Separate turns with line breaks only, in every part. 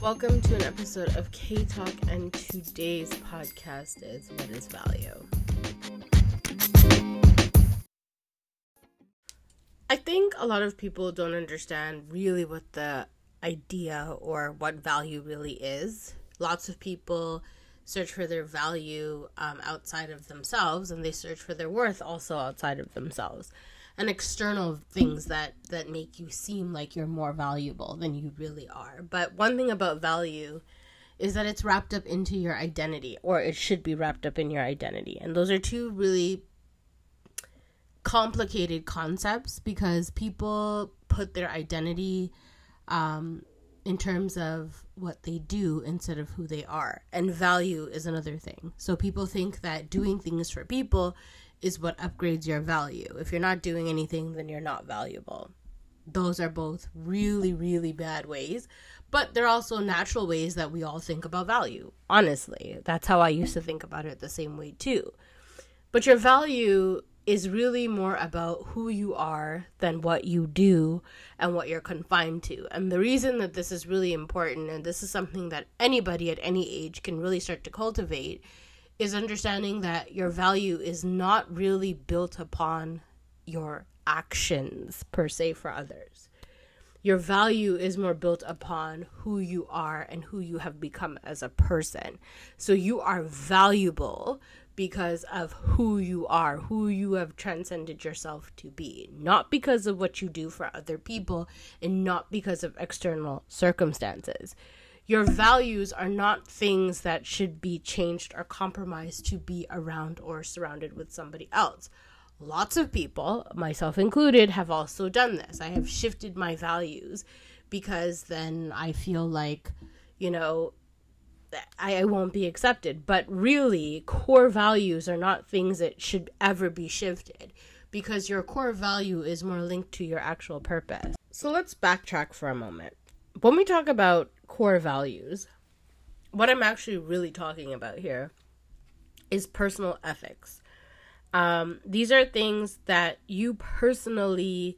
Welcome to an episode of K Talk, and today's podcast is What is Value? I think a lot of people don't understand really what the idea or what value really is. Lots of people search for their value um, outside of themselves, and they search for their worth also outside of themselves and external things that that make you seem like you're more valuable than you really are. But one thing about value is that it's wrapped up into your identity or it should be wrapped up in your identity. And those are two really complicated concepts because people put their identity um, in terms of what they do instead of who they are. And value is another thing. So people think that doing things for people is what upgrades your value. If you're not doing anything, then you're not valuable. Those are both really, really bad ways, but they're also natural ways that we all think about value. Honestly, that's how I used to think about it the same way too. But your value is really more about who you are than what you do and what you're confined to. And the reason that this is really important, and this is something that anybody at any age can really start to cultivate, is understanding that your value is not really built upon your actions per se for others. Your value is more built upon who you are and who you have become as a person. So you are valuable because of who you are, who you have transcended yourself to be, not because of what you do for other people and not because of external circumstances your values are not things that should be changed or compromised to be around or surrounded with somebody else. Lots of people, myself included, have also done this. I have shifted my values because then I feel like, you know, I, I won't be accepted. But really, core values are not things that should ever be shifted because your core value is more linked to your actual purpose. So let's backtrack for a moment. When we talk about core values, what I'm actually really talking about here is personal ethics. Um, these are things that you personally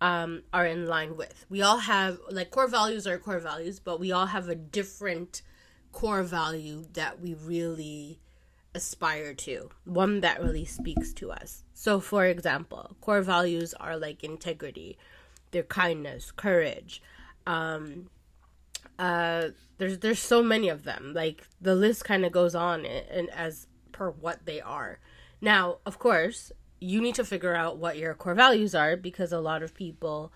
um, are in line with. We all have, like, core values are core values, but we all have a different core value that we really aspire to, one that really speaks to us. So, for example, core values are like integrity, their kindness, courage, um, uh, there's there's so many of them. Like the list kind of goes on and as per what they are. Now, of course, you need to figure out what your core values are because a lot of people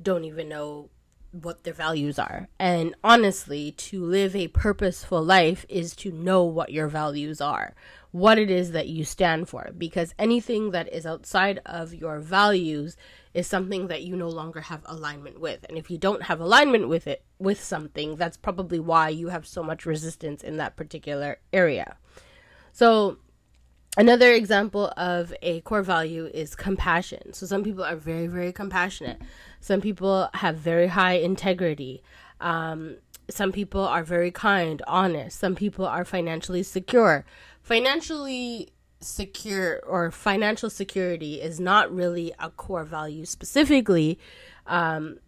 don't even know what their values are. And honestly, to live a purposeful life is to know what your values are, what it is that you stand for. Because anything that is outside of your values is something that you no longer have alignment with. And if you don't have alignment with it, with something, that's probably why you have so much resistance in that particular area. So, another example of a core value is compassion. So, some people are very, very compassionate, some people have very high integrity. Um, some people are very kind, honest. Some people are financially secure. Financially secure or financial security is not really a core value specifically um,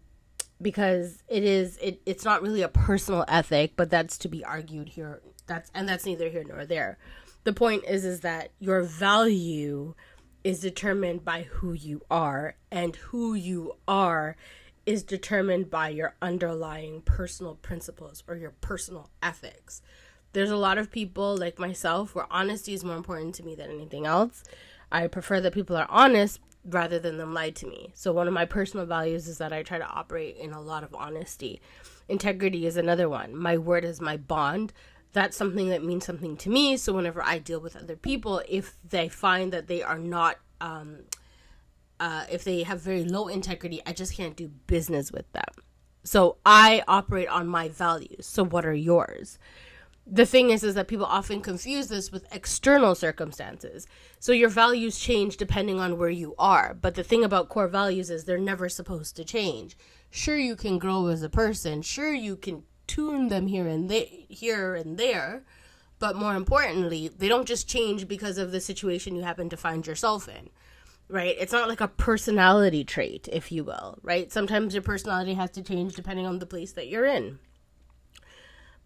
because it is it, it's not really a personal ethic but that's to be argued here. That's and that's neither here nor there. The point is is that your value is determined by who you are and who you are is determined by your underlying personal principles or your personal ethics there's a lot of people like myself where honesty is more important to me than anything else. I prefer that people are honest rather than them lie to me. So one of my personal values is that I try to operate in a lot of honesty. Integrity is another one. My word is my bond. That's something that means something to me. So whenever I deal with other people, if they find that they are not um, uh, if they have very low integrity, I just can't do business with them. So I operate on my values. So what are yours? The thing is is that people often confuse this with external circumstances. So your values change depending on where you are. But the thing about core values is they're never supposed to change. Sure you can grow as a person. Sure you can tune them here and there here and there. But more importantly they don't just change because of the situation you happen to find yourself in right? It's not like a personality trait if you will right? Sometimes your personality has to change depending on the place that you're in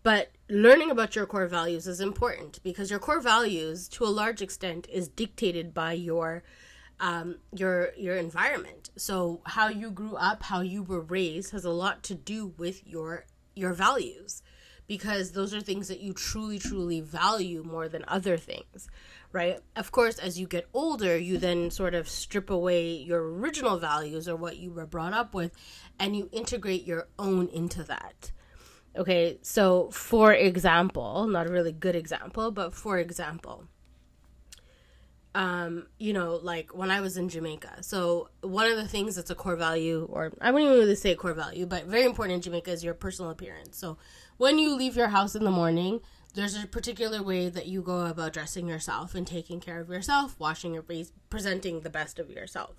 But learning about your core values is important because your core values, to a large extent, is dictated by your um, your your environment. So how you grew up, how you were raised, has a lot to do with your your values because those are things that you truly truly value more than other things right of course as you get older you then sort of strip away your original values or what you were brought up with and you integrate your own into that okay so for example not a really good example but for example um, you know, like when I was in Jamaica. So one of the things that's a core value, or I wouldn't even really say core value, but very important in Jamaica is your personal appearance. So when you leave your house in the morning, there's a particular way that you go about dressing yourself and taking care of yourself, washing your face, presenting the best of yourself.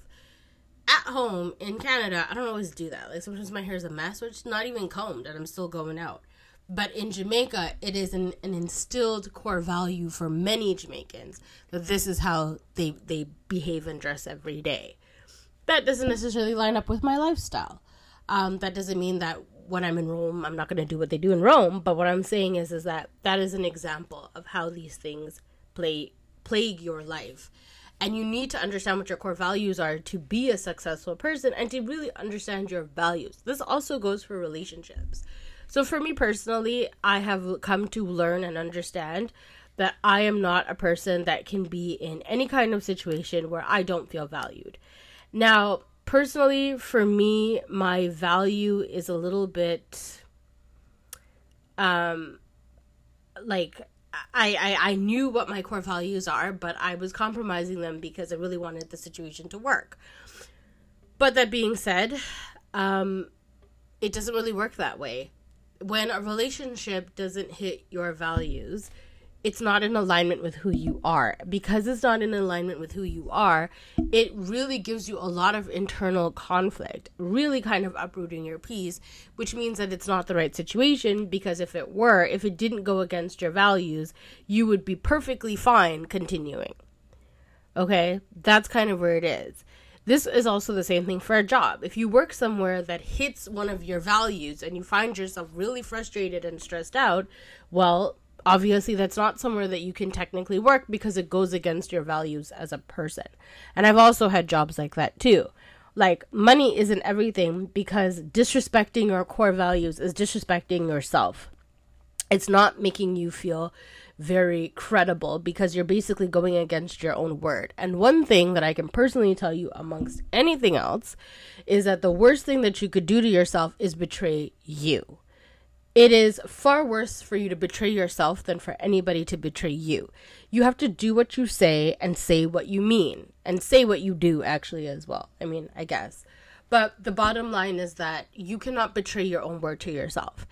At home in Canada, I don't always do that. Like sometimes my hair is a mess, or it's not even combed, and I'm still going out. But in Jamaica, it is an, an instilled core value for many Jamaicans that this is how they they behave and dress every day. That doesn't necessarily line up with my lifestyle. Um, that doesn't mean that when I'm in Rome, I'm not going to do what they do in Rome. But what I'm saying is, is that that is an example of how these things play plague your life, and you need to understand what your core values are to be a successful person and to really understand your values. This also goes for relationships. So for me personally, I have come to learn and understand that I am not a person that can be in any kind of situation where I don't feel valued. Now, personally, for me, my value is a little bit um like I, I I knew what my core values are, but I was compromising them because I really wanted the situation to work. But that being said, um, it doesn't really work that way. When a relationship doesn't hit your values, it's not in alignment with who you are. Because it's not in alignment with who you are, it really gives you a lot of internal conflict, really kind of uprooting your peace, which means that it's not the right situation. Because if it were, if it didn't go against your values, you would be perfectly fine continuing. Okay? That's kind of where it is. This is also the same thing for a job. If you work somewhere that hits one of your values and you find yourself really frustrated and stressed out, well, obviously that's not somewhere that you can technically work because it goes against your values as a person. And I've also had jobs like that too. Like money isn't everything because disrespecting your core values is disrespecting yourself. It's not making you feel very credible because you're basically going against your own word. And one thing that I can personally tell you amongst anything else is that the worst thing that you could do to yourself is betray you. It is far worse for you to betray yourself than for anybody to betray you. You have to do what you say and say what you mean, and say what you do actually as well. I mean, I guess. But the bottom line is that you cannot betray your own word to yourself.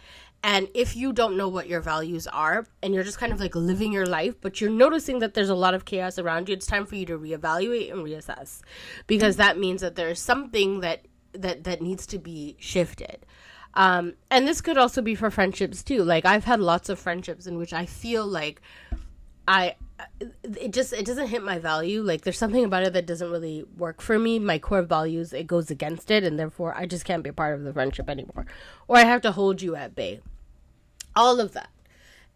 And if you don't know what your values are and you're just kind of like living your life, but you're noticing that there's a lot of chaos around you, it's time for you to reevaluate and reassess because that means that there's something that that that needs to be shifted. Um, and this could also be for friendships too. Like I've had lots of friendships in which I feel like I it just it doesn't hit my value. Like there's something about it that doesn't really work for me. My core values it goes against it, and therefore I just can't be a part of the friendship anymore, or I have to hold you at bay. All of that.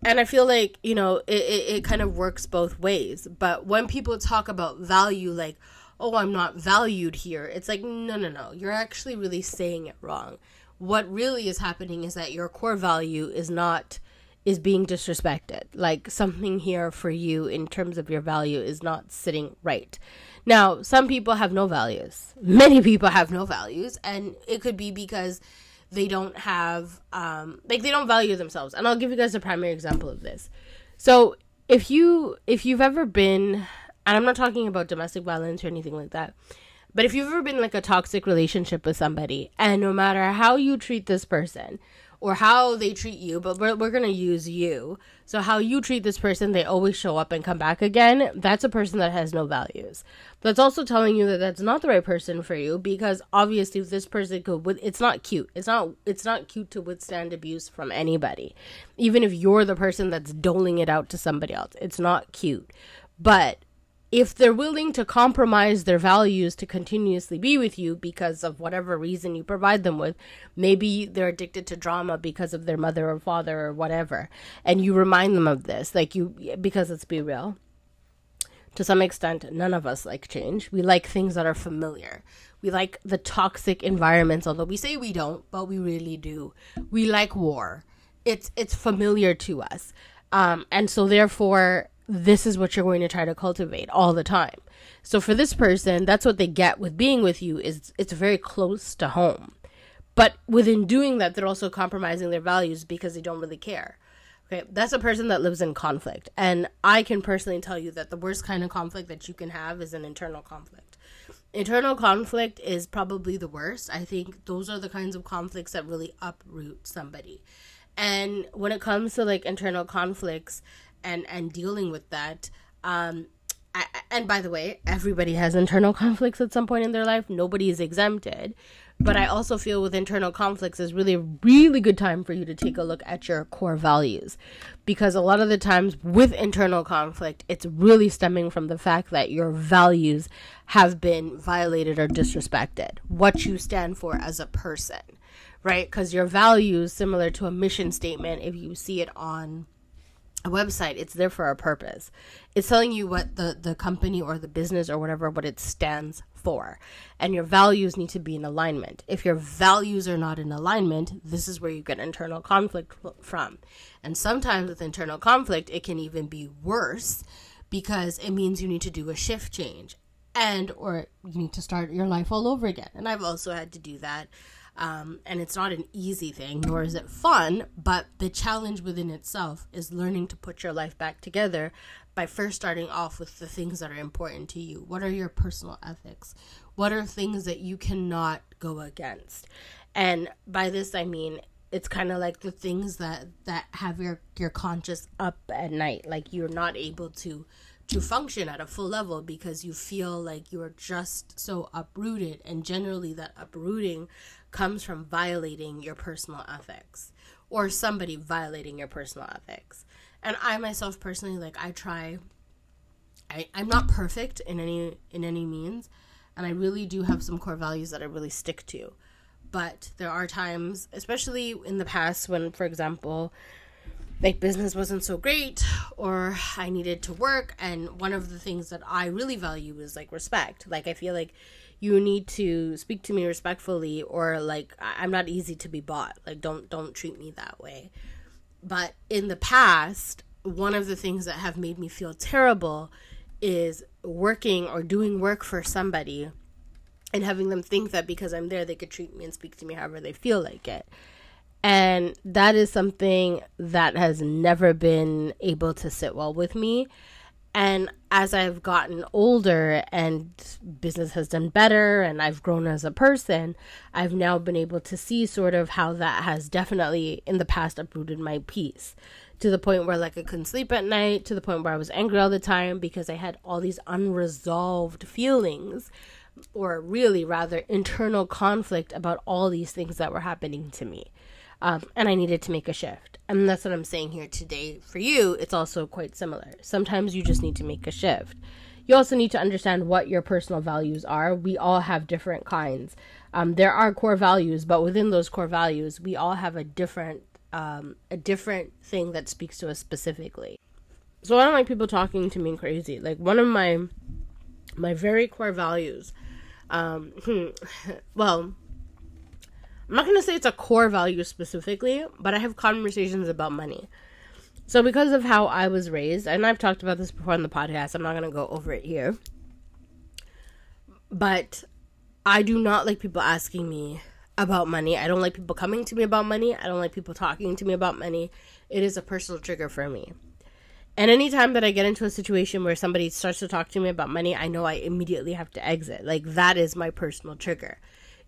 And I feel like, you know, it, it, it kind of works both ways. But when people talk about value, like, oh, I'm not valued here, it's like, no, no, no. You're actually really saying it wrong what really is happening is that your core value is not is being disrespected. Like something here for you in terms of your value is not sitting right. Now, some people have no values. Many people have no values, and it could be because they don't have um like they don't value themselves. And I'll give you guys a primary example of this. So, if you if you've ever been and I'm not talking about domestic violence or anything like that but if you've ever been in like a toxic relationship with somebody, and no matter how you treat this person or how they treat you, but we're, we're going to use you. So, how you treat this person, they always show up and come back again. That's a person that has no values. That's also telling you that that's not the right person for you because obviously, if this person could, it's not cute. It's not, it's not cute to withstand abuse from anybody. Even if you're the person that's doling it out to somebody else, it's not cute. But if they're willing to compromise their values to continuously be with you because of whatever reason you provide them with, maybe they're addicted to drama because of their mother or father or whatever, and you remind them of this, like you, because let's be real. To some extent, none of us like change. We like things that are familiar. We like the toxic environments, although we say we don't, but we really do. We like war. It's it's familiar to us. Um, and so therefore this is what you're going to try to cultivate all the time. So for this person, that's what they get with being with you is it's very close to home. But within doing that, they're also compromising their values because they don't really care. Okay, that's a person that lives in conflict. And I can personally tell you that the worst kind of conflict that you can have is an internal conflict. Internal conflict is probably the worst. I think those are the kinds of conflicts that really uproot somebody. And when it comes to like internal conflicts, and and dealing with that. Um I, and by the way everybody has internal conflicts at some point in their life. Nobody is exempted. But i also feel with internal conflicts is really a really good time for you to take a look at your core values. Because a lot of the times with internal conflict it's really stemming from the fact that your values have been violated or disrespected. What you stand for as a person right? Because your values similar to a mission statement if you see it on a website it's there for a purpose. It's telling you what the the company or the business or whatever what it stands for. And your values need to be in alignment. If your values are not in alignment this is where you get internal conflict from. And sometimes with internal conflict it can even be worse because it means you need to do a shift change and or you need to start your life all over again. And i've also had to do that um, and it's not an easy thing, nor is it fun, but the challenge within itself is learning to put your life back together by first starting off with the things that are important to you. What are your personal ethics? What are things that you cannot go against? And by this, I mean, it's kind of like the things that that have your your conscious up at night like you're not able to to function at a full level because you feel like you're just so uprooted and generally that uprooting comes from violating your personal ethics or somebody violating your personal ethics. And I myself personally like I try I I'm not perfect in any in any means and I really do have some core values that I really stick to. But there are times, especially in the past when for example, like business wasn't so great or I needed to work. And one of the things that I really value is like respect. Like I feel like you need to speak to me respectfully or like i'm not easy to be bought. Like don't don't treat me that way. But in the past one of the things that have made me feel terrible is working or doing work for somebody and having them think that because i'm there they could treat me and speak to me however they feel like it and that is something that has never been able to sit well with me and as I've gotten older and business has done better and I've grown as a person, I've now been able to see sort of how that has definitely in the past uprooted my peace to the point where like I couldn't sleep at night, to the point where I was angry all the time because I had all these unresolved feelings or really rather internal conflict about all these things that were happening to me. Um, and I needed to make a shift. And that's what I'm saying here today. For you, it's also quite similar. Sometimes you just need to make a shift. You also need to understand what your personal values are. We all have different kinds. Um, there are core values, but within those core values, we all have a different um, a different thing that speaks to us specifically. So I don't like people talking to me crazy. Like one of my my very core values. Um, well, I'm not going to say it's a core value specifically, but I have conversations about money. So, because of how I was raised, and I've talked about this before on the podcast, I'm not going to go over it here. But I do not like people asking me about money. I don't like people coming to me about money. I don't like people talking to me about money. It is a personal trigger for me. And anytime that I get into a situation where somebody starts to talk to me about money, I know I immediately have to exit. Like, that is my personal trigger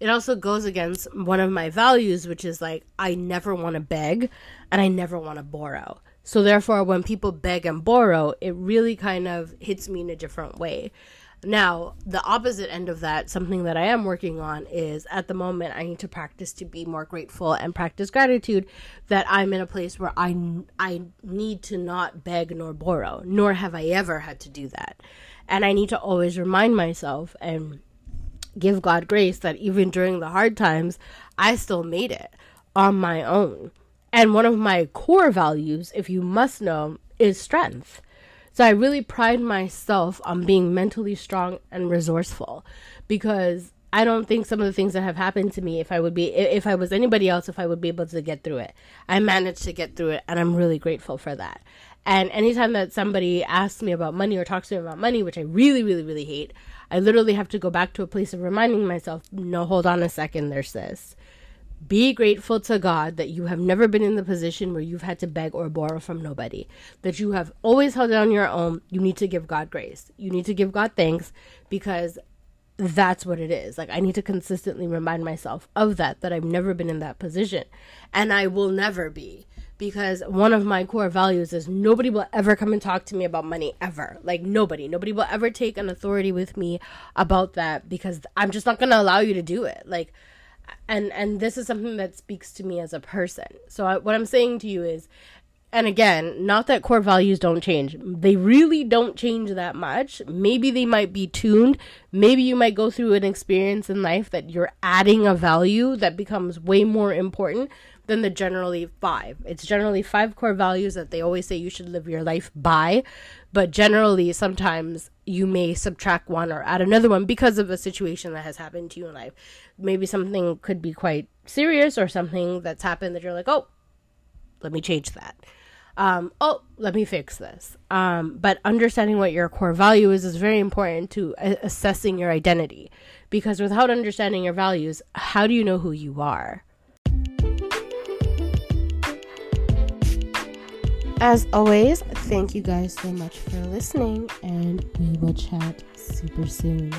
it also goes against one of my values, which is like I never want to beg and I never want to borrow. So therefore, when people beg and borrow, it really kind of hits me in a different way. Now, the opposite end of that, something that I am working on is at the moment I need to practice to be more grateful and practice gratitude that I'm in a place where I I need to not beg nor borrow, nor have I ever had to do that. And I need to always remind myself and give God grace that even during the hard times, I still made it on my own. And one of my core values, if you must know, is strength. So I really pride myself on being mentally strong and resourceful because I don't think some of the things that have happened to me, if I would be, if I was anybody else, if I would be able to get through it. I managed to get through it, and I'm really grateful for that. And anytime that somebody asks me about money or talks to me about money, which I really, really, really hate, I literally have to go back to a place of reminding myself, no, hold on a second, there's this. Be grateful to God that you have never been in the position where you've had to beg or borrow from nobody, that you have always held on your own. You need to give God grace. You need to give God thanks because that's what it is. Like, I need to consistently remind myself of that, that I've never been in that position. And I will never be because one of my core values is nobody will ever come and talk to me about money ever. Like, nobody. Nobody will ever take an authority with me about that because I'm just not going to allow you to do it. Like, and and this is something that speaks to me as a person so I, what i'm saying to you is and again not that core values don't change they really don't change that much maybe they might be tuned maybe you might go through an experience in life that you're adding a value that becomes way more important than the generally five. It's generally five core values that they always say you should live your life by but generally sometimes you may subtract one or add another one because of a situation that has happened to you in life. Maybe something could be quite serious or something that's happened that you're like oh let me change that. Um, oh let me fix this. Um, but understanding what your core value is is very important to a- assessing your identity because without understanding your values how do you know who you are As always, thank you guys so much for listening, and we will chat super soon.